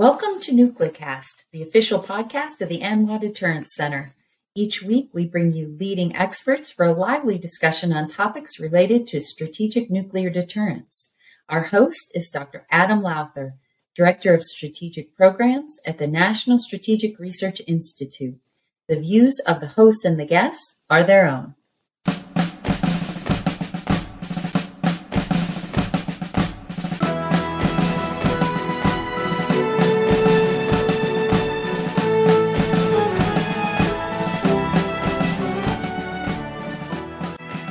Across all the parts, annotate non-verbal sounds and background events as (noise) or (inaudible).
Welcome to Nuclecast, the official podcast of the ANWA Deterrence Center. Each week, we bring you leading experts for a lively discussion on topics related to strategic nuclear deterrence. Our host is Dr. Adam Lowther, Director of Strategic Programs at the National Strategic Research Institute. The views of the hosts and the guests are their own.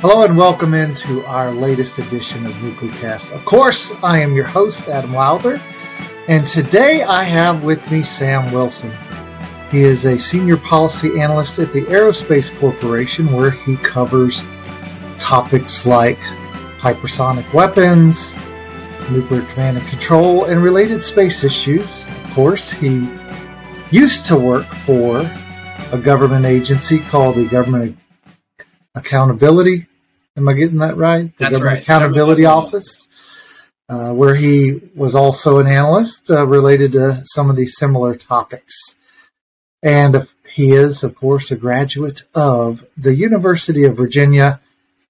Hello and welcome into our latest edition of Nuclecast. Of course, I am your host, Adam Lowther, and today I have with me Sam Wilson. He is a senior policy analyst at the Aerospace Corporation, where he covers topics like hypersonic weapons, nuclear command and control, and related space issues. Of course, he used to work for a government agency called the Government Accountability Am I getting that right? The That's Government right. Accountability Office, uh, where he was also an analyst uh, related to some of these similar topics. And he is, of course, a graduate of the University of Virginia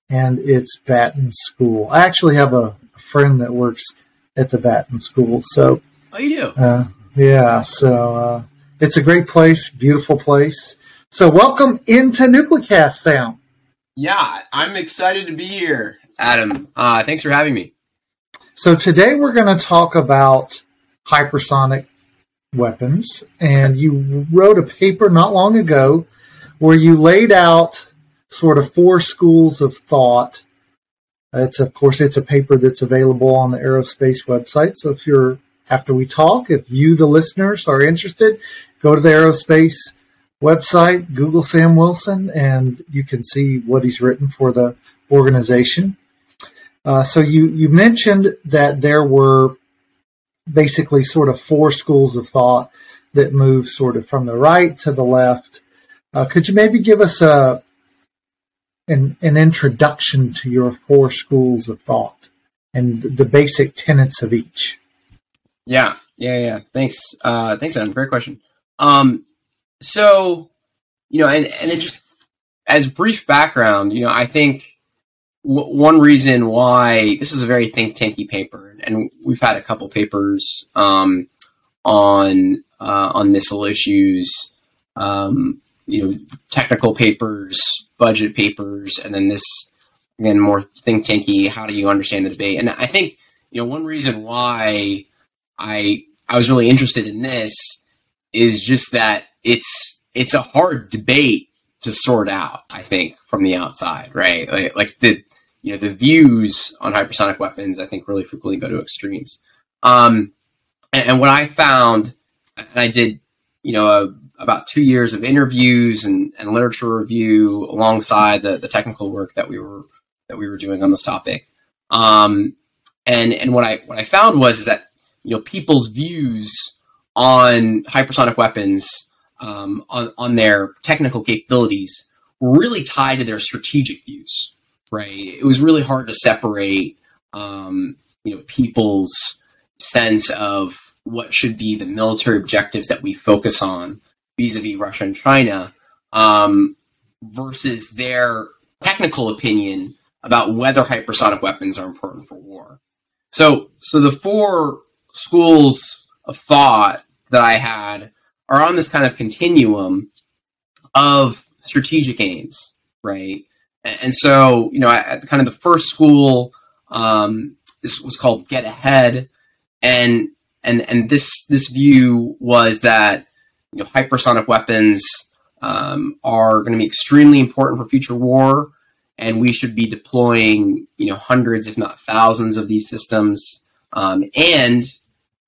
and its Batten School. I actually have a, friend that works at the Batten School. So, oh, you do? Uh, yeah. So uh, it's a great place, beautiful place. So, welcome into Nuclecast, Sam. Yeah, I'm excited to be here, Adam. Uh, thanks for having me. So today we're going to talk about hypersonic weapons, and you wrote a paper not long ago where you laid out sort of four schools of thought. It's of course it's a paper that's available on the aerospace website. So if you're after we talk, if you the listeners are interested, go to the aerospace website, Google Sam Wilson, and you can see what he's written for the organization. Uh, so you you mentioned that there were basically sort of four schools of thought that move sort of from the right to the left. Uh, could you maybe give us a an, an introduction to your four schools of thought and the basic tenets of each? Yeah, yeah, yeah. Thanks, uh, thanks, Adam. Great question. Um, so, you know, and and it just as brief background, you know, I think w- one reason why this is a very think tanky paper, and we've had a couple papers um, on uh, on missile issues, um, you know, technical papers, budget papers, and then this again more think tanky. How do you understand the debate? And I think you know one reason why I I was really interested in this is just that it's it's a hard debate to sort out. I think from the outside, right? Like, like the you know the views on hypersonic weapons, I think really frequently go to extremes. Um, and, and what I found, and I did, you know, a, about two years of interviews and, and literature review alongside the, the technical work that we were that we were doing on this topic. Um, and and what I what I found was is that you know people's views on hypersonic weapons um, on, on their technical capabilities were really tied to their strategic views, right? It was really hard to separate, um, you know, people's sense of what should be the military objectives that we focus on vis-a-vis Russia and China um, versus their technical opinion about whether hypersonic weapons are important for war. So, so the four schools of thought that I had are on this kind of continuum of strategic aims, right? And so, you know, at kind of the first school, um, this was called Get Ahead, and and and this this view was that you know hypersonic weapons um, are going to be extremely important for future war, and we should be deploying you know hundreds, if not thousands, of these systems, um, and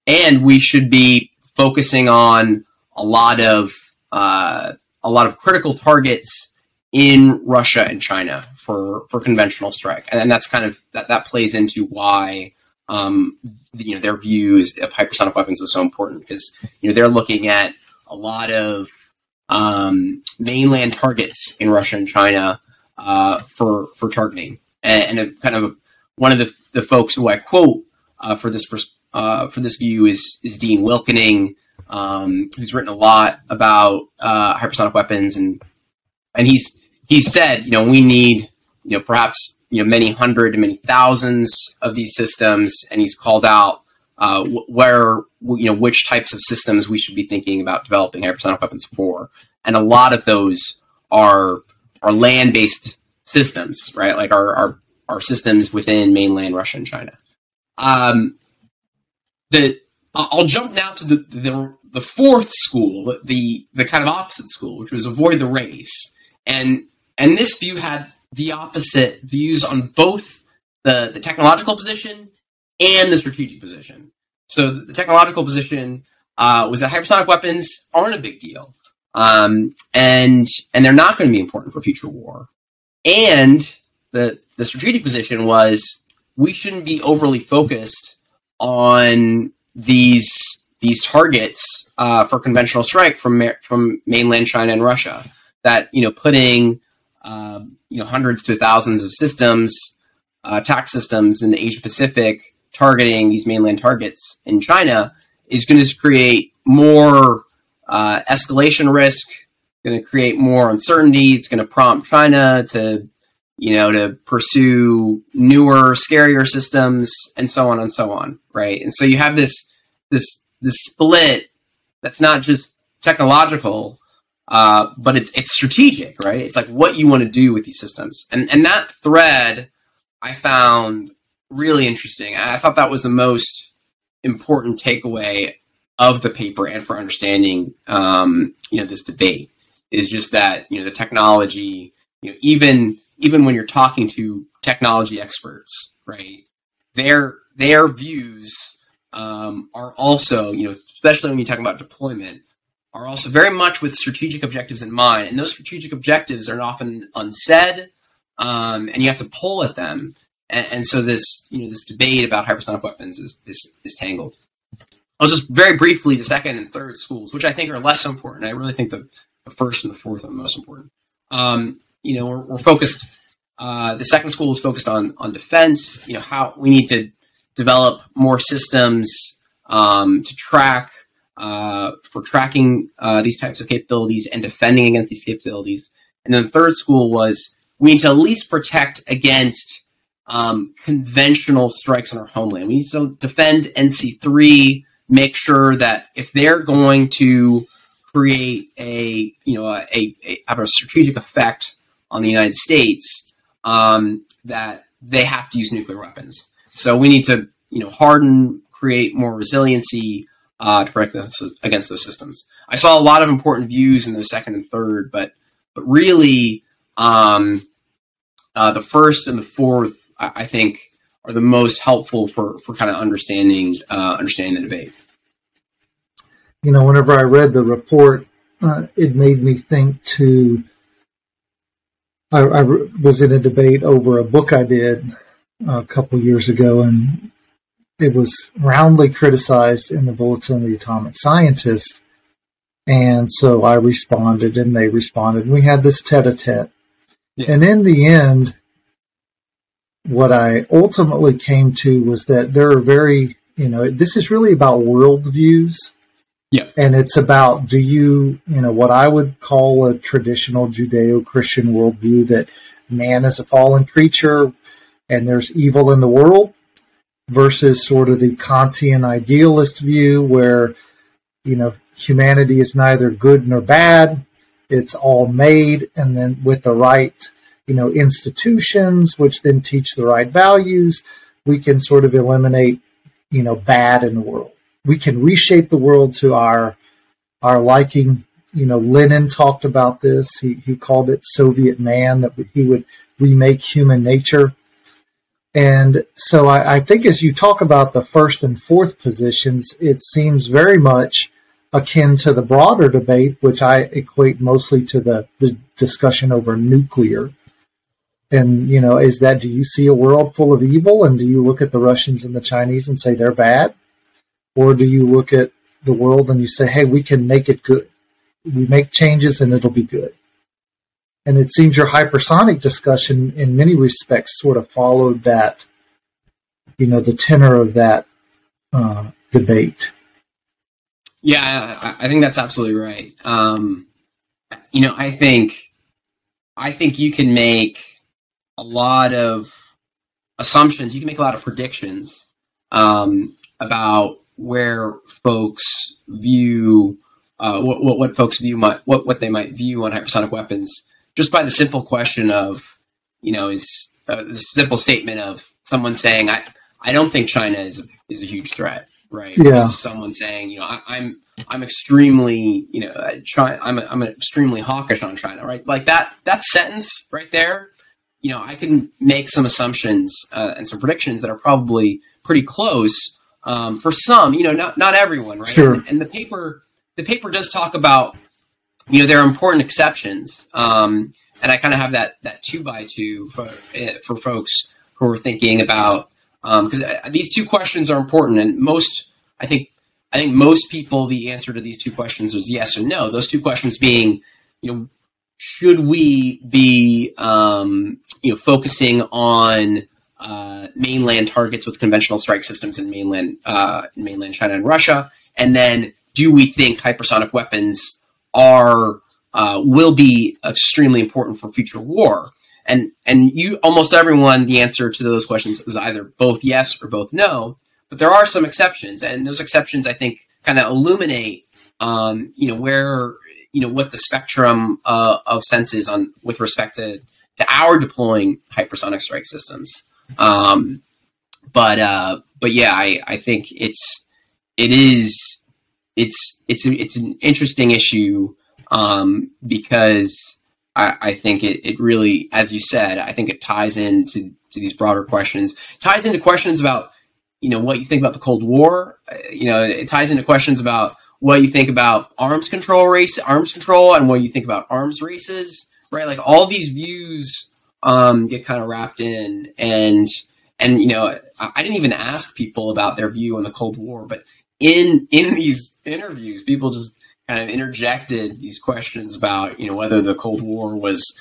and we should be focusing on a lot of uh, a lot of critical targets in Russia and China for for conventional strike, and, and that's kind of that that plays into why um, you know their views of hypersonic weapons is so important because you know they're looking at a lot of um, mainland targets in Russia and China uh, for for targeting, and, and kind of one of the, the folks who I quote uh, for this uh, for this view is is Dean Wilkening, um, who's written a lot about uh, hypersonic weapons, and and he's he's said, you know, we need, you know, perhaps you know many hundred to many thousands of these systems, and he's called out uh, where you know which types of systems we should be thinking about developing hypersonic weapons for, and a lot of those are are land based systems, right? Like our, our our systems within mainland Russia and China. Um, the I'll jump now to the, the the fourth school, the the kind of opposite school, which was avoid the race, and and this view had the opposite views on both the the technological position and the strategic position. So the technological position uh, was that hypersonic weapons aren't a big deal, um, and and they're not going to be important for future war. And the the strategic position was we shouldn't be overly focused on these these targets uh, for conventional strike from from mainland China and Russia. That you know, putting uh, you know hundreds to thousands of systems, uh, attack systems in the Asia Pacific, targeting these mainland targets in China, is going to create more uh, escalation risk. Going to create more uncertainty. It's going to prompt China to you know, to pursue newer, scarier systems, and so on and so on, right? And so you have this this this split that's not just technological, uh, but it's it's strategic, right? It's like what you want to do with these systems, and and that thread I found really interesting. I thought that was the most important takeaway of the paper and for understanding, um, you know, this debate is just that you know the technology, you know, even even when you're talking to technology experts, right? Their their views um, are also, you know, especially when you talk about deployment, are also very much with strategic objectives in mind, and those strategic objectives are often unsaid, um, and you have to pull at them. And, and, so this, you know, this debate about hypersonic weapons is, is, is tangled. I'll just very briefly the second and third schools, which I think are less important. I really think the, the first and the fourth are the most important. Um, you know, we're, we're focused. Uh, the second school is focused on on defense. You know, how we need to develop more systems um, to track uh, for tracking uh, these types of capabilities and defending against these capabilities. And then the third school was we need to at least protect against um, conventional strikes on our homeland. We need to defend NC3, make sure that if they're going to create a you know a, a, a a strategic effect on the United States um, that they have to use nuclear weapons. So we need to, you know, harden, create more resiliency uh, to protect us against those systems. I saw a lot of important views in the second and third, but but really, um, uh, the first and the fourth, I, I, think, are the most helpful for for kind of understanding uh, understanding the debate. You know, whenever I read the report, uh, it made me think to I, I, was in a debate over a book I did uh, a couple years ago, and it was roundly criticized in the Bulletin of the Atomic Scientist. And so I responded, and they responded. And we had this tete a tete. And in the end, what I ultimately came to was that there are very, you know, this is really about worldviews yeah. And it's about do you, you know, what I would call a traditional Judeo Christian worldview that man is a fallen creature and there's evil in the world versus sort of the Kantian idealist view where, you know, humanity is neither good nor bad. It's all made and then with the right, you know, institutions, which then teach the right values, we can sort of eliminate, you know, bad in the world we can reshape the world to our our liking. You know, Lenin talked about this. He he called it Soviet man that he would remake human nature. And so I, I think as you talk about the first and fourth positions, it seems very much akin to the broader debate, which I equate mostly to the, the discussion over nuclear. And, you know, is that do you see a world full of evil and do you look at the Russians and the Chinese and say they're bad? Or do you look at the world and you say, hey, we can make it good? We make changes and it'll be good. And it seems your hypersonic discussion, in many respects, sort of followed that, you know, the tenor of that uh, debate. Yeah, I, think that's absolutely right. Um, you know, I think I think you can make a lot of assumptions. You can make a lot of predictions um, about where folks view uh, what, what, what folks view might, what what they might view on hypersonic weapons just by the simple question of you know is uh, the simple statement of someone saying I I don't think China is a, is a huge threat right Yeah. someone saying you know I, I'm I'm extremely you know I try I'm a, I'm extremely hawkish on China right like that that sentence right there you know I can make some assumptions uh, and some predictions that are probably pretty close um, for some you know not not everyone right Sure. and, and the paper the paper does talk about you know there are important exceptions um, and I kind of have that that two by two for eh, for folks who are thinking about because these two questions are important and most I think I think most people the answer to these two questions is yes or no. Those two questions being you know should we be um, you know focusing on uh, mainland targets with conventional strike systems in mainland uh, in mainland China and Russia, and then do we think hypersonic weapons are uh, will be extremely important for future war? And and you almost everyone the answer to those questions is either both yes or both no. But there are some exceptions, and those exceptions I think kind of illuminate um, you know where you know what the spectrum uh, of sense is on with respect to to our deploying hypersonic strike systems. Um, but uh, but yeah, I, I think it's it is it's it's it's an interesting issue um, because I, I think it, it really, as you said, I think it ties into to these broader questions, ties into questions about you know what you think about the Cold War. Uh, you know, it ties into questions about what you think about arms control race, arms control, and what you think about arms races. Right, like all these views um, get kind of wrapped in, and and you know, I, I didn't even ask people about their view on the Cold War, but in in (laughs) these interviews, people just kind of interjected these questions about you know whether the Cold War was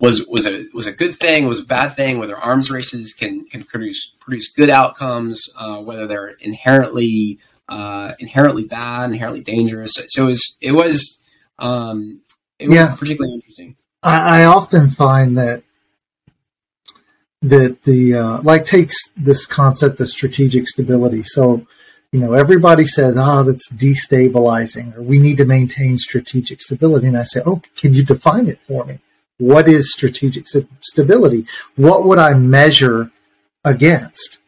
was was a was a good thing, was a bad thing, whether arms races can can produce produce good outcomes, uh, whether they're inherently uh, inherently bad, inherently dangerous. So it was it was um, it was Yeah. particularly interesting. I, I often find that that the uh, like takes this concept of strategic stability. So, you know, everybody says, "Ah, that's destabilizing," or "We need to maintain strategic stability." And I say, "Oh, can you define it for me? What is strategic st- stability? What would I measure against?"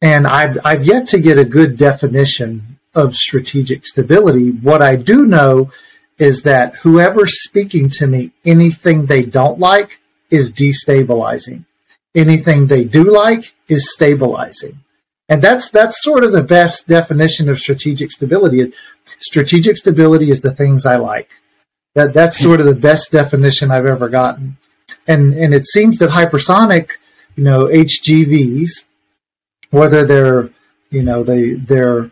And I've I've yet to get a good definition of strategic stability. What I do know is that whoever's speaking to me, anything they don't like is destabilizing. Anything they do like is stabilizing. And that's that's sort of the best definition of strategic stability. Strategic stability is the things I like. That that's sort of the best definition I've ever gotten. And and it seems that hypersonic, you know, HGVs, whether they're you know they they're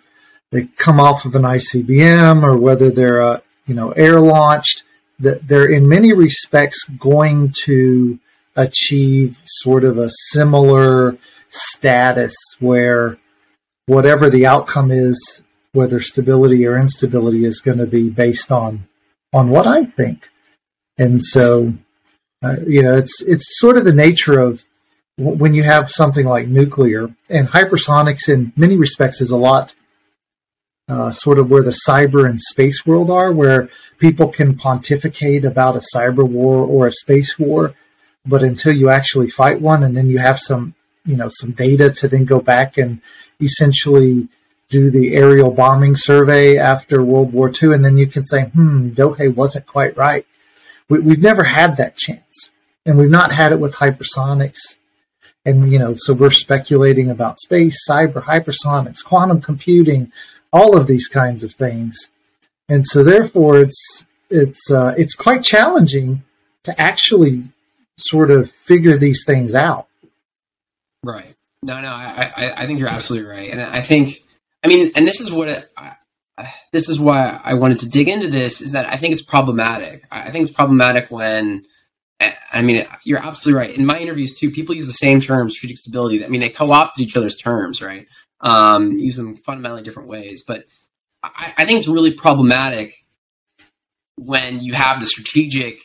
they come off of an ICBM or whether they're uh, you know air launched that they're in many respects going to achieve sort of a similar status where whatever the outcome is whether stability or instability is going to be based on on what I think. And so uh, you know it's it's sort of the nature of when you have something like nuclear and hypersonics in many respects is a lot uh, sort of where the cyber and space world are, where people can pontificate about a cyber war or a space war, but until you actually fight one, and then you have some, you know, some data to then go back and essentially do the aerial bombing survey after World War II, and then you can say, hmm, Douhet wasn't quite right. We, we've never had that chance, and we've not had it with hypersonics. And you know, so we're speculating about space, cyber, hypersonics, quantum computing, all of these kinds of things. And so therefore it's it's uh, it's quite challenging to actually sort of figure these things out. Right. No, no, I, I, I think you're absolutely right, and I think, I mean, and this is what I, this is why I wanted to dig into this is that I think it's problematic. I I think it's problematic when, I mean, you're absolutely right. In my interviews too, people use the same terms, strategic stability. I mean, they co-opted each other's terms, right? Um, use them fundamentally different ways, but I, I think it's really problematic when you have the strategic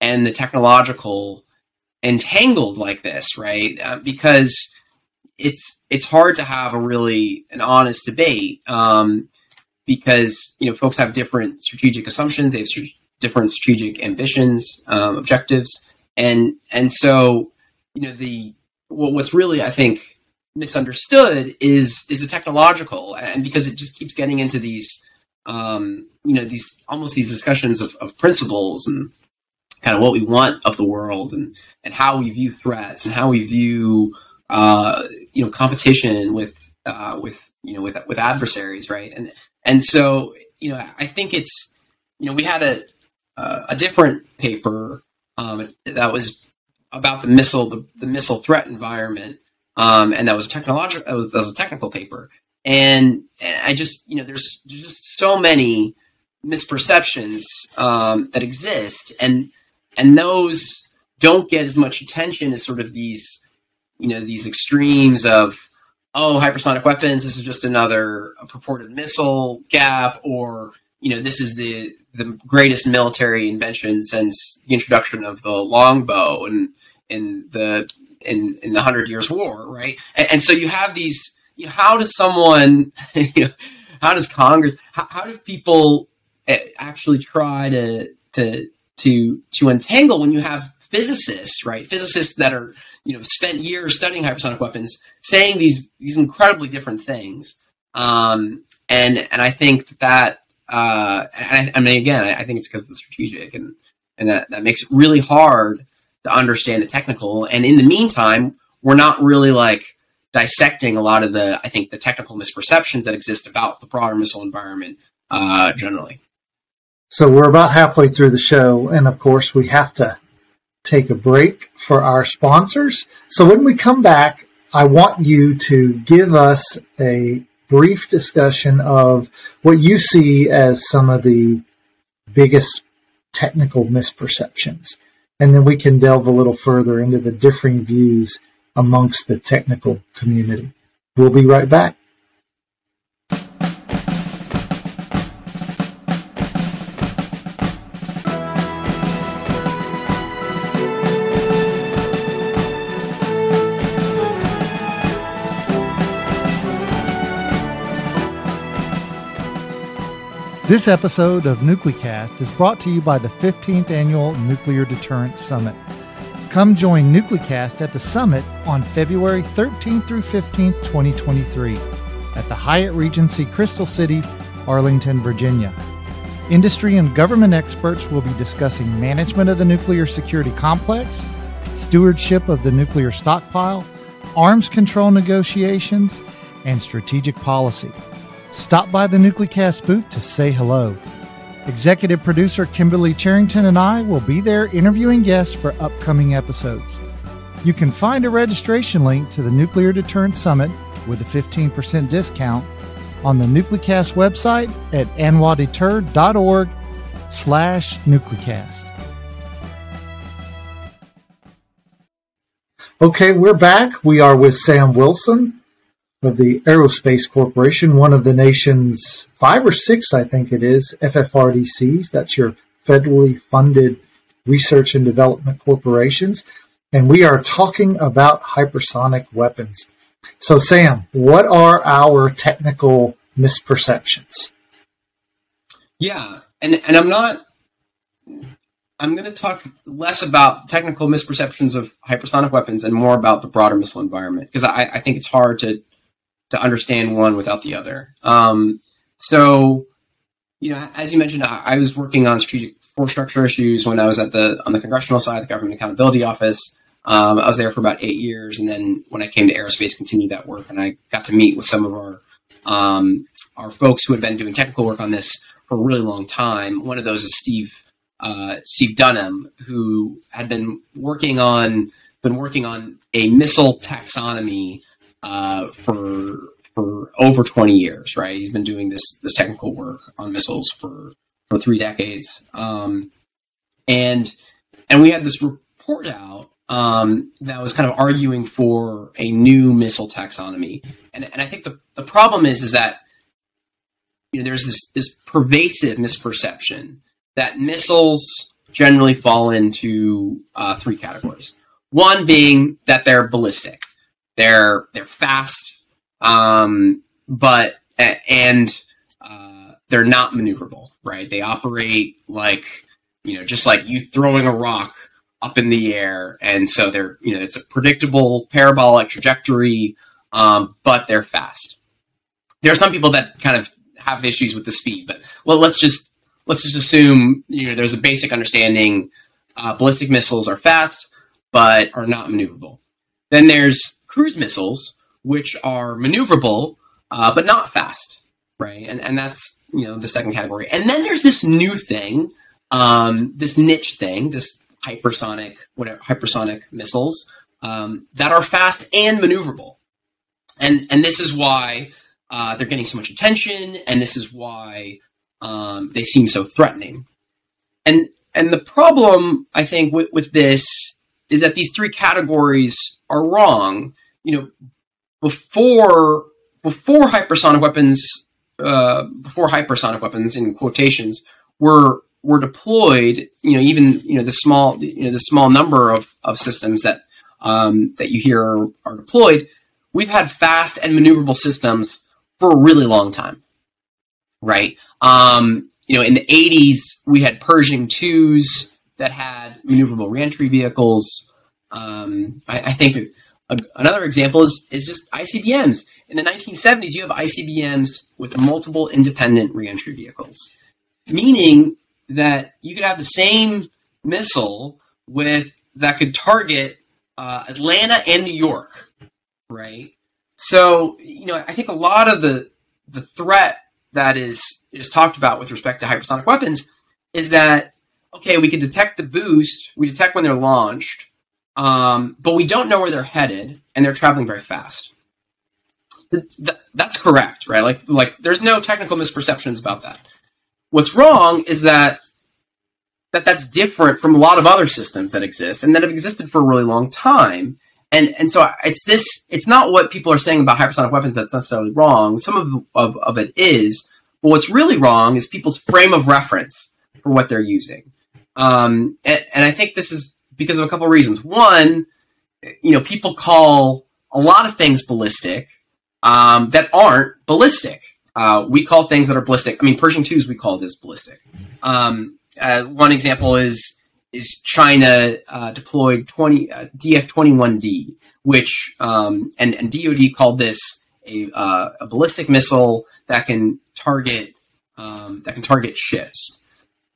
and the technological entangled like this, right? Uh, because it's it's hard to have a really an honest debate um, because you know folks have different strategic assumptions, they have st- different strategic ambitions, um, objectives, and and so you know the well, what's really I think misunderstood is is the technological, and because it just keeps getting into these um, you know these almost these discussions of, of principles and kind of what we want of the world and and how we view threats and how we view uh, you know competition with uh, with you know with with adversaries, right? And and so you know I think it's you know we had a a different paper um, that was about the missile the, the missile threat environment, um, and that was a technological that was, that was a technical paper. And, and I just you know there's, there's just so many misperceptions um, that exist, and and those don't get as much attention as sort of these you know these extremes of oh hypersonic weapons this is just another purported missile gap or you know this is the the greatest military invention since the introduction of the longbow and in the in in the Hundred Years' War, right? And, and, so you have these. You know, how does someone? (laughs) You know, how does Congress? How, how do people eh, actually try to to to to untangle when you have physicists, right? Physicists that are you know spent years studying hypersonic weapons, saying these these incredibly different things. Um, and and I think that uh, and I, I mean again, I, I think it's because of the strategic and and that that makes it really hard to understand the technical. And in the meantime, we're not really like dissecting a lot of the I think the technical misperceptions that exist about the broader missile environment uh, generally. So we're about halfway through the show, and of course, we have to take a break for our sponsors. So when we come back, I want you to give us a brief discussion of what you see as some of the biggest technical misperceptions. And then we can delve a little further into the differing views amongst the technical community. We'll be right back. This episode of Nuclecast is brought to you by the 15th Annual Nuclear Deterrence Summit. Come join Nuclecast at the summit on February 13th through 15th, 2023, at the Hyatt Regency Crystal City, Arlington, Virginia. Industry and government experts will be discussing management of the nuclear security complex, stewardship of the nuclear stockpile, arms control negotiations, and strategic policy. Stop by the Nuclecast booth to say hello. Executive producer Kimberly Charrington and I will be there interviewing guests for upcoming episodes. You can find a registration link to the Nuclear Deterrence Summit with a 15% discount on the Nuclecast website at anwadeter.org slash Nuclecast. Okay, we're back. We are with Sam Wilson, of the Aerospace Corporation, one of the nation's five or six, I think it is, FFRDCs. That's your federally funded research and development corporations. And we are talking about hypersonic weapons. So, Sam, what are our technical misperceptions? Yeah, and, and I'm not. I'm going to talk less about technical misperceptions of hypersonic weapons and more about the broader missile environment because I, I think it's hard to to understand one without the other. Um, so, you know, as you mentioned, I, I, was working on strategic force structure issues when I was at the on the congressional side, the Government Accountability Office. Um, I was there for about eight years, and then when I came to aerospace, continued that work, and I got to meet with some of our um, our folks who had been doing technical work on this for a really long time. One of those is Steve uh, Steve Dunham, who had been working on been working on a missile taxonomy uh, for for over 20 years, right? He's been doing this this technical work on missiles for for three decades, um, and and we had this report out um, that was kind of arguing for a new missile taxonomy, and and I think the the problem is is that you know, there's this this pervasive misperception that missiles generally fall into uh, three categories. One being that they're ballistic, they're they're fast, um, but and uh, they're not maneuverable. Right? They operate like you know, just like you throwing a rock up in the air, and so they're you know it's a predictable parabolic trajectory, um, but they're fast. There are some people that kind of have issues with the speed, but well, let's just let's just assume you know there's a basic understanding. Uh, ballistic missiles are fast, but are not maneuverable. Then there's cruise missiles, which are maneuverable, uh, but not fast, right? And and that's you know the second category. And then there's this new thing, um, this niche thing, this hypersonic whatever hypersonic missiles um, that are fast and maneuverable. And and this is why uh, they're getting so much attention, and this is why um, they seem so threatening. And and the problem I think with, with this is that these three categories are wrong. You know, before before hypersonic weapons, uh, before hypersonic weapons in quotations were were deployed, you know, even you know the small you know the small number of, of systems that um, that you hear are, are deployed, we've had fast and maneuverable systems for a really long time, right? Um, you know, in the '80s, we had Pershing twos that had maneuverable reentry vehicles. Um, I, I, think another example is is just ICBMs. In the 1970s, you have ICBMs with multiple independent reentry vehicles, meaning that you could have the same missile with that could target uh, Atlanta and New York, right? So you know, I think a lot of the the threat that is is talked about with respect to hypersonic weapons is that okay, we can detect the boost, we detect when they're launched, um, but we don't know where they're headed, and they're traveling very fast. Th- that's correct, right? Like, like there's no technical misperceptions about that. What's wrong is that that that's different from a lot of other systems that exist and that have existed for a really long time. And and so it's this. It's not what people are saying about hypersonic weapons that's necessarily wrong. Some of of, of it is, but what's really wrong is people's frame of reference for what they're using. Um, and, and I think this is because of a couple of reasons. One, you know, people call a lot of things ballistic um, that aren't ballistic. Uh, we call things that are ballistic. I mean, Pershing twos we call this ballistic. Um, uh, one example is is China uh, deployed 20 uh, DF-21D, which um, and, and DoD called this a, uh, a ballistic missile that can target um, that can target ships.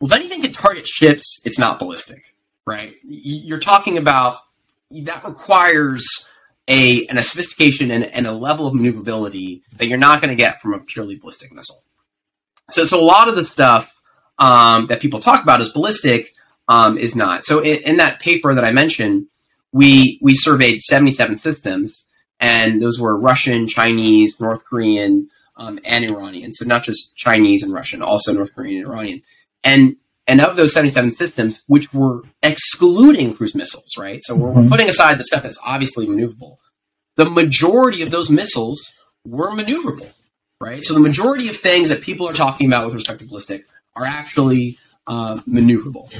Well, if anything can target ships, it's not ballistic, right? You're talking about that requires a and a sophistication and, and a level of maneuverability that you're not going to get from a purely ballistic missile. So, so a lot of the stuff um, that people talk about as ballistic um, is not. So, in, in, that paper that I mentioned, we we surveyed 77 systems, and those were Russian, Chinese, North Korean, um, and Iranian. So not just Chinese and Russian, also North Korean and Iranian. And and of those 77 systems, which were excluding cruise missiles, right? So we're, we're mm-hmm. putting aside the stuff that's obviously maneuverable. The majority of those missiles were maneuverable, right? So the majority of things that people are talking about with respect to ballistic are actually uh, maneuverable.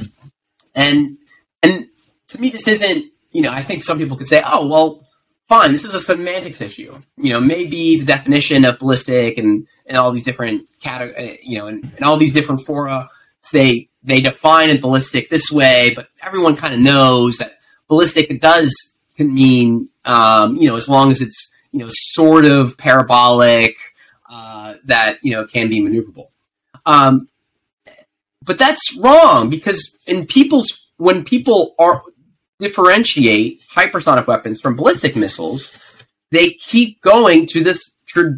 And and to me, this isn't. You know, I think some people could say, "Oh, well, fine. This is a semantics issue. You know, maybe the definition of ballistic and, and all these different categories, uh, you know, and, and all these different fora, they they define it ballistic this way, but everyone kind of knows that ballistic does can mean, um, you know, as long as it's you know sort of parabolic, uh, that you know can be maneuverable. Um, but that's wrong because in people's when people are differentiate hypersonic weapons from ballistic missiles, they keep going to this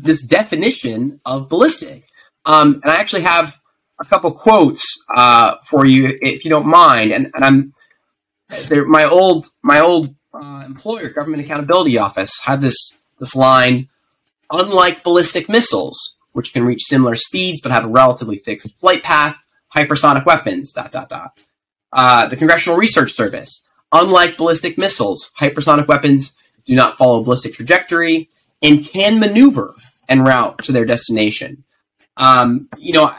this definition of ballistic. Um, and I actually have a couple quotes uh, for you, if you don't mind. And, and I'm my old my old uh, employer, Government Accountability Office, had this this line: "Unlike ballistic missiles, which can reach similar speeds but have a relatively fixed flight path, hypersonic weapons." Dot dot dot. Uh, the Congressional Research Service Unlike ballistic missiles, hypersonic weapons do not follow ballistic trajectory and can maneuver en route to their destination. Um, you know,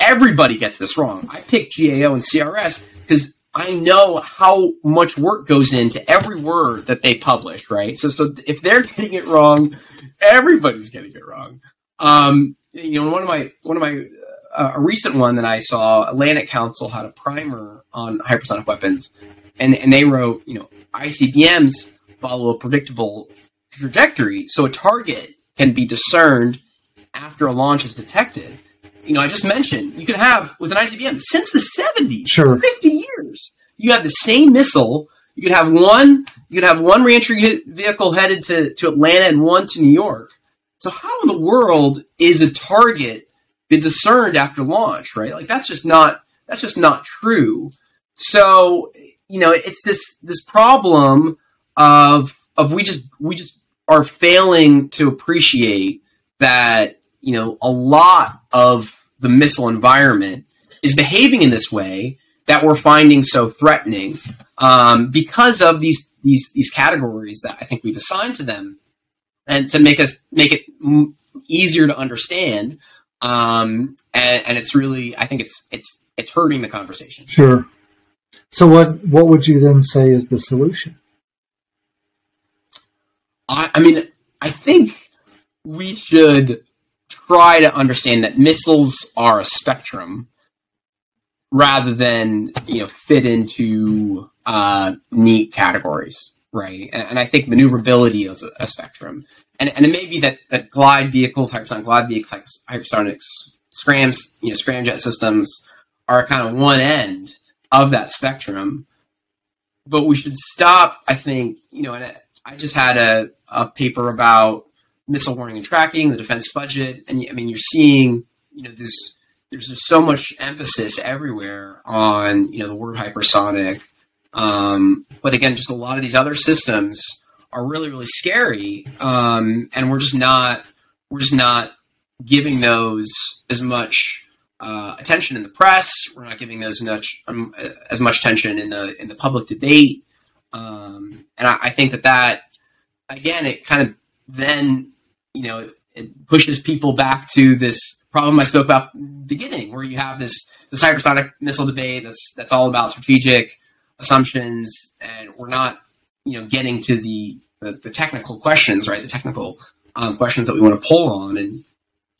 everybody gets this wrong. I pick GAO and CRS because I know how much work goes into every word that they publish, right? So, so if they're getting it wrong, everybody's getting it wrong. Um, you know, one of my one of my uh, a recent one that I saw, Atlantic Council had a primer on hypersonic weapons, and and they wrote, you know, ICBMs follow a predictable trajectory, so a target can be discerned after a launch is detected. You know, I just mentioned you can have with an ICBM since the 70s, Sure. 50 years. You have the same missile. You could have one. You could have one reentry hit- vehicle headed to, to Atlanta and one to New York. So how in the world is a target been discerned after launch? Right? Like that's just not that's just not true. So you know, it's this this problem of of we just we just are failing to appreciate that you know a lot of the missile environment is behaving in this way that we're finding so threatening um, because of these these these categories that I think we've assigned to them, and to make us make it m- easier to understand. Um, and, and it's really I think it's it's it's hurting the conversation. Sure. So what what would you then say is the solution? I, I mean, I think we should try to understand that missiles are a spectrum rather than you know fit into uh, neat categories, right? And, and I think maneuverability is a, a spectrum, and and it may be that that glide vehicles, hypersonic glide vehicles, hypersonic scrams, you know, scramjet systems are kind of one end of that spectrum. But we should stop. I think you know, and I- just had a, a paper about missile warning and tracking, the defense budget, and I mean, you're seeing, you know, this there's just so much emphasis everywhere on you know the word hypersonic, um, but again, just a lot of these other systems are really really scary, um, and we're just not we're just not giving those as much uh, attention in the press. We're not giving those much um, as much attention in the in the public debate, um, and I, I think that that again it kind of then you know it pushes people back to this problem I spoke about in the beginning, where you have this this hypersonic missile debate that's that's all about strategic assumptions, and we're not you know getting to the the, the technical questions, right? The technical um, questions that we want to pull on, and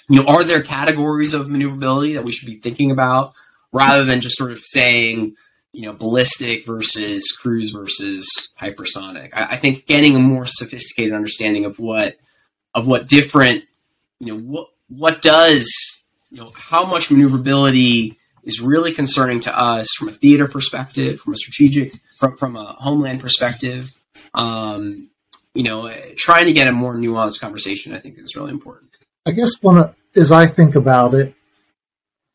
you know, are there categories of maneuverability that we should be thinking about rather than just sort of saying you know ballistic versus cruise versus hypersonic? I, I think getting a more sophisticated understanding of what of what different you know what what does you know how much maneuverability is really concerning to us from a theater perspective, from a strategic, from from a homeland perspective. Um, you know, eh, trying to get a more nuanced conversation, I think, is really important. I guess one of, as I think about it,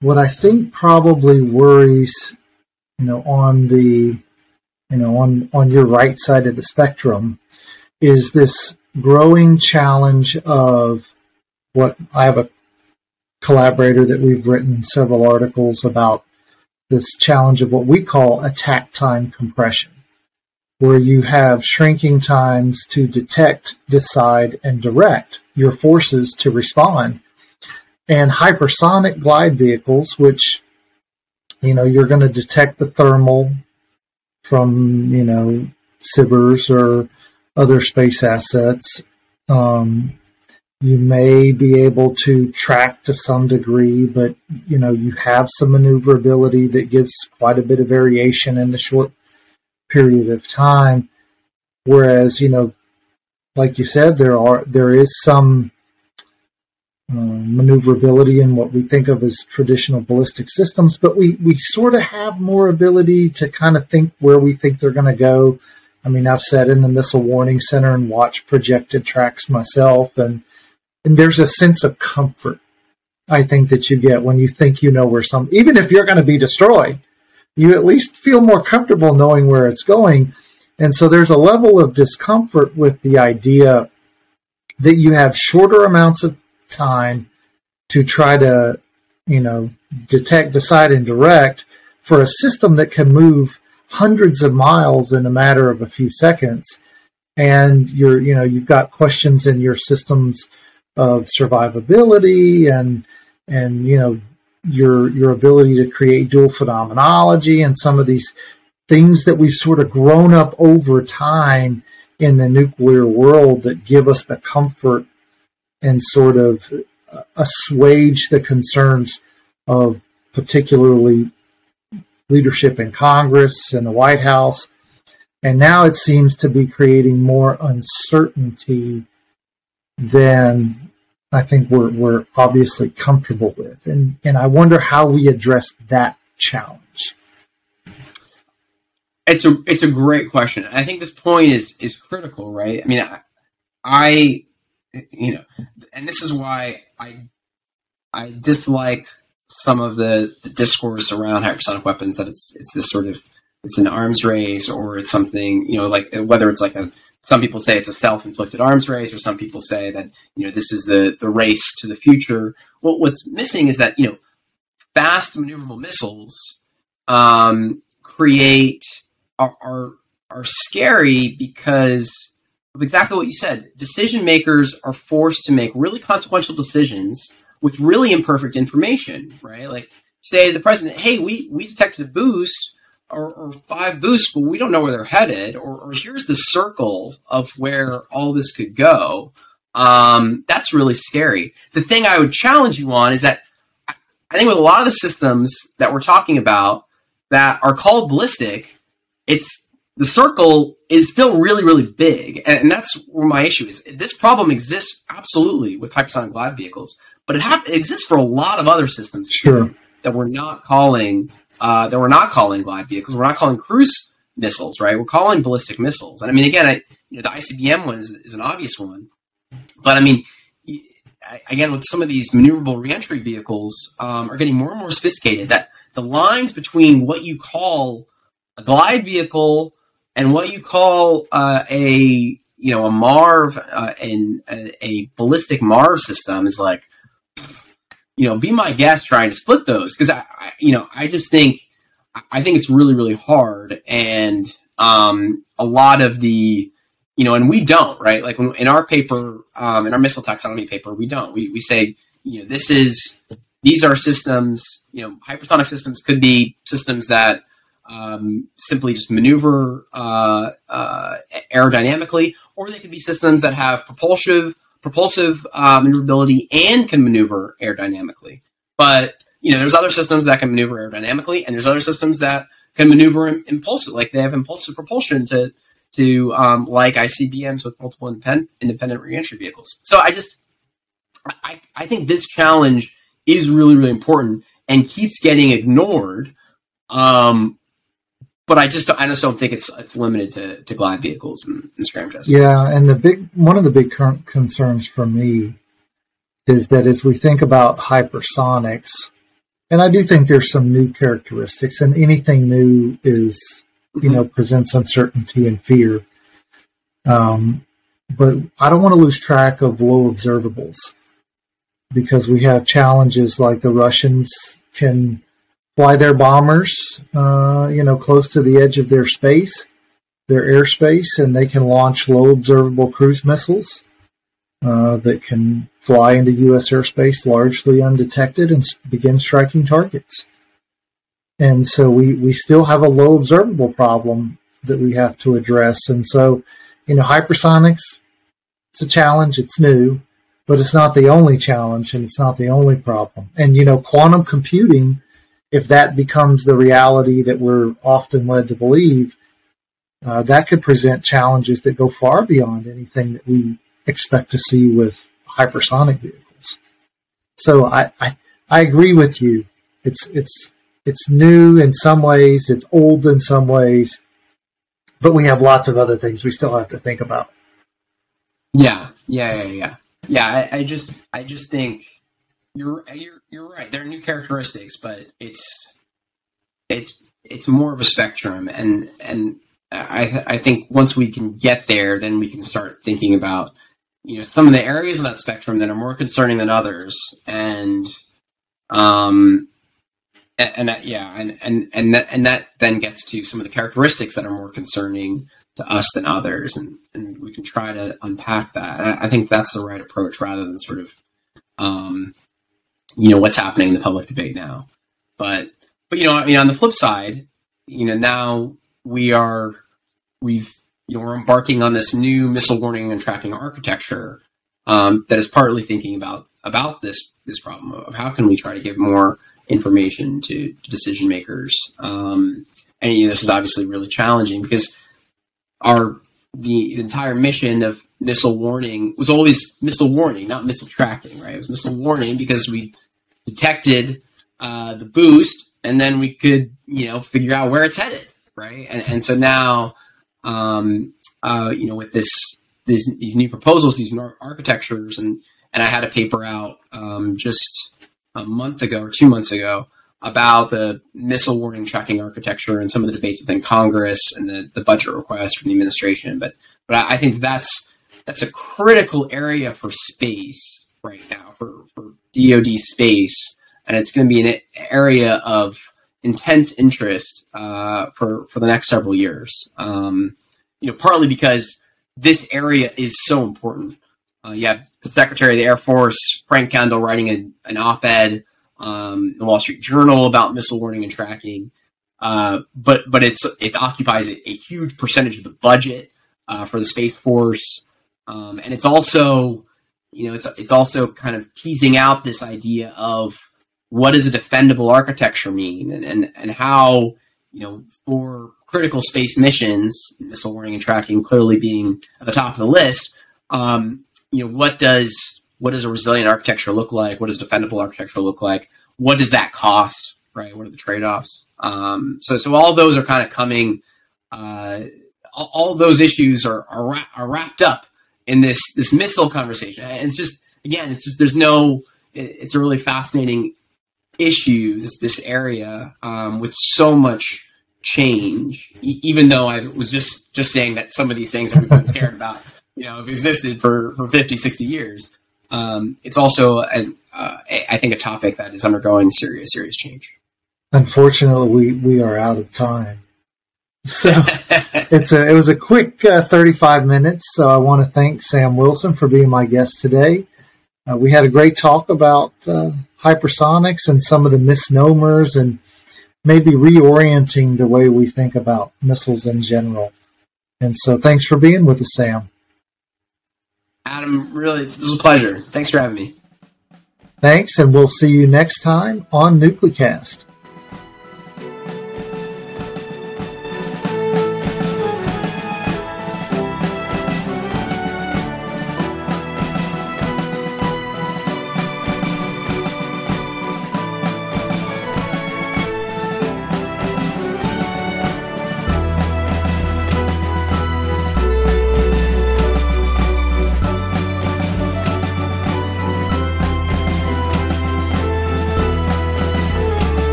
what I think probably worries, you know, on the, you know, on on your right side of the spectrum, is this growing challenge of what I have a collaborator that we've written several articles about this challenge of what we call attack time compression, where you have shrinking times to detect, decide, and direct your forces to respond. And hypersonic glide vehicles, which, you know, you're going to detect the thermal from, you know, SBIRS or other space assets. Um, you may be able to track to some degree, but you know you have some maneuverability that gives quite a bit of variation in a short period of time. Whereas you know, like you said, there are there is some uh, maneuverability in what we think of as traditional ballistic systems, but we we sort of have more ability to kind of think where we think they're going to go. I mean, I've sat in the missile warning center and watched projected tracks myself, and and there's a sense of comfort I think that you get when you think you know where some, even if you're going to be destroyed, you at least feel more comfortable knowing where it's going. And so there's a level of discomfort with the idea that you have shorter amounts of time to try to, you know, detect, decide, and direct for a system that can move hundreds of miles in a matter of a few seconds. And you're, you know, you've got questions in your systems of survivability and and you know your your ability to create dual phenomenology and some of these things that we've sort of grown up over time in the nuclear world that give us the comfort and sort of uh, assuage the concerns of particularly leadership in Congress and the White House. And now it seems to be creating more uncertainty than I think we're, we're obviously comfortable with. And, and I wonder how we address that challenge. It's a it's a great question. I think this point is is critical, right? I mean, I, I you know, and this is why I I dislike some of the, the discourse around hypersonic weapons that it's it's this sort of it's an arms race or it's something you know like whether it's like a some people say it's a self-inflicted arms race or some people say that you know this is the the race to the future. Well what's missing is that you know fast maneuverable missiles um, create are, are are scary because of exactly what you said. Decision makers are forced to make really consequential decisions with really imperfect information, right? Like say to the president, "Hey, we we detected a boost or, or five boosts, but we don't know where they're headed," or, or here's the circle of where all this could go. Um, that's really scary. The thing I would challenge you on is that I think with a lot of the systems that we're talking about that are called ballistic, it's the circle is still really, really big. And, and, that's where my issue is. This problem exists absolutely with hypersonic glide vehicles but it, it exists for a lot of other systems sure. that we're not calling uh, that we're not calling glide vehicles. We're not calling cruise missiles, right? We're calling ballistic missiles. And I mean, again, I, you know, the ICBM one is, is an obvious one, but I mean, again, with some of these maneuverable reentry vehicles um, are getting more and more sophisticated. That the lines between what you call a glide vehicle and what you call uh, a you know a MARV uh, and a, a ballistic MARV system is like you know, be my guest trying to split those because I, I, you know, I just think I think it's really really hard, and um, a lot of the, you know, and we don't right like when, in our paper, um, in our missile taxonomy paper, we don't. We we say you know this is these are systems. You know, hypersonic systems could be systems that um, simply just maneuver uh, uh, aerodynamically, or they could be systems that have propulsive propulsive uh, maneuverability and can maneuver aerodynamically. But you know, there's other systems that can maneuver aerodynamically, and there's other systems that can maneuver impulsive, like they have impulsive propulsion to to um, like ICBMs with multiple independent, independent reentry vehicles. So I just I, I think this challenge is really really important and keeps getting ignored um, but I just I just don't think it's it's limited to, to glide vehicles and, and scramjets. Yeah, and the big one of the big concerns for me is that as we think about hypersonics, and I do think there's some new characteristics, and anything new is mm-hmm. you know presents uncertainty and fear. Um, but I don't want to lose track of low observables because we have challenges like the Russians can fly their bombers, uh, you know, close to the edge of their space, their airspace, and they can launch low observable cruise missiles uh, that can fly into U.S. airspace largely undetected and begin striking targets. And so we, we still have a low observable problem that we have to address. And so, you know, hypersonics, it's a challenge, it's new, but it's not the only challenge and it's not the only problem. And, you know, quantum computing if that becomes the reality that we're often led to believe, uh, that could present challenges that go far beyond anything that we expect to see with hypersonic vehicles. So I, I, I agree with you. It's it's it's new in some ways, it's old in some ways, but we have lots of other things we still have to think about. Yeah, yeah, yeah, yeah. Yeah, I, I just I just think you're you're you're right. There are new characteristics, but it's it's it's more of a spectrum, and and I I think once we can get there, then we can start thinking about you know some of the areas of that spectrum that are more concerning than others, and um and, and yeah, and and and that and that then gets to some of the characteristics that are more concerning to us than others, and and we can try to unpack that. I think that's the right approach rather than sort of um, you know what's happening in the public debate now. But but you know, I mean, on the flip side, you know, now we are we've you know we're embarking on this new missile warning and tracking architecture um, that is partly thinking about about this this problem of how can we try to give more information to, to decision makers. Um, and you know, this is obviously really challenging because our the entire mission of missile warning was always missile warning, not missile tracking, right? It was missile warning because we detected uh, the boost and then we could, you know, figure out where it's headed, right? And, and so now, um, uh, you know, with this, this, these new proposals, these new architectures, and and I had a paper out um, just a month ago or two months ago about the missile warning tracking architecture and some of the debates within Congress and the, the budget request from the administration. But but I think that's that's a critical area for space right now for, for DoD space, and it's going to be an area of intense interest uh, for for the next several years. Um, you know, partly because this area is so important. Uh, you have the Secretary of the Air Force, Frank Kendall, writing a, an op-ed um, in the Wall Street Journal about missile warning and tracking. Uh, but but it's it occupies a, a huge percentage of the budget uh, for the Space Force, um, and it's also you know it's it's also kind of teasing out this idea of what does a defendable architecture mean, and and, and how you know for critical space missions, missile warning and tracking clearly being at the top of the list. Um, you know, what does what does a resilient architecture look like? What does defendable architecture look like? What does that cost? Right? What are the trade offs? Um, so, so all those are kind of coming. Uh, all, those issues are are, are wrapped up in this this missile conversation. It's just again, it's just there's no. It's a really fascinating issue. This this area um, with so much change. Even though I was just just saying that some of these things that we've been scared about (laughs) you know, have existed for, for 50, 60 years. Um, it's also, an, uh, I think, a topic that is undergoing serious, serious change. Unfortunately, we, we are out of time. So it's a, it was a quick uh, 35 minutes. So I want to thank Sam Wilson for being my guest today. Uh, we had a great talk about uh, hypersonics and some of the misnomers and maybe reorienting the way we think about missiles in general. And so thanks for being with us, Sam. Adam, really, it was a pleasure. Thanks for having me. Thanks, and we'll see you next time on Nuclecast.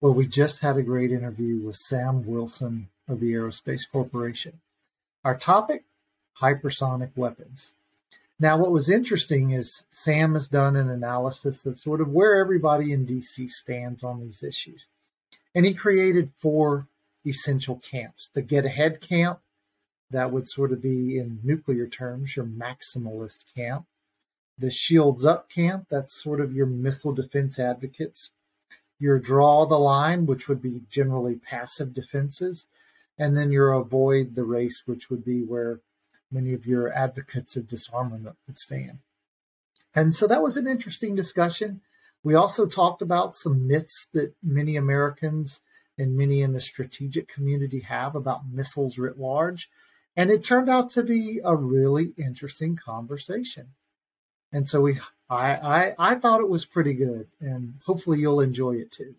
Well, we just had a great interview with Sam Wilson of the Aerospace Corporation. Our topic hypersonic weapons. Now, what was interesting is Sam has done an analysis of sort of where everybody in DC stands on these issues. And he created four essential camps the get ahead camp, that would sort of be in nuclear terms your maximalist camp, the shields up camp, that's sort of your missile defense advocates your draw the line, which would be generally passive defenses, and then your avoid the race, which would be where many of your advocates of disarmament would stand. And so that was an interesting discussion. We also talked about some myths that many Americans and many in the strategic community have about missiles writ large. And it turned out to be a really interesting conversation. And so we I, I, I thought it was pretty good, and hopefully you'll enjoy it too.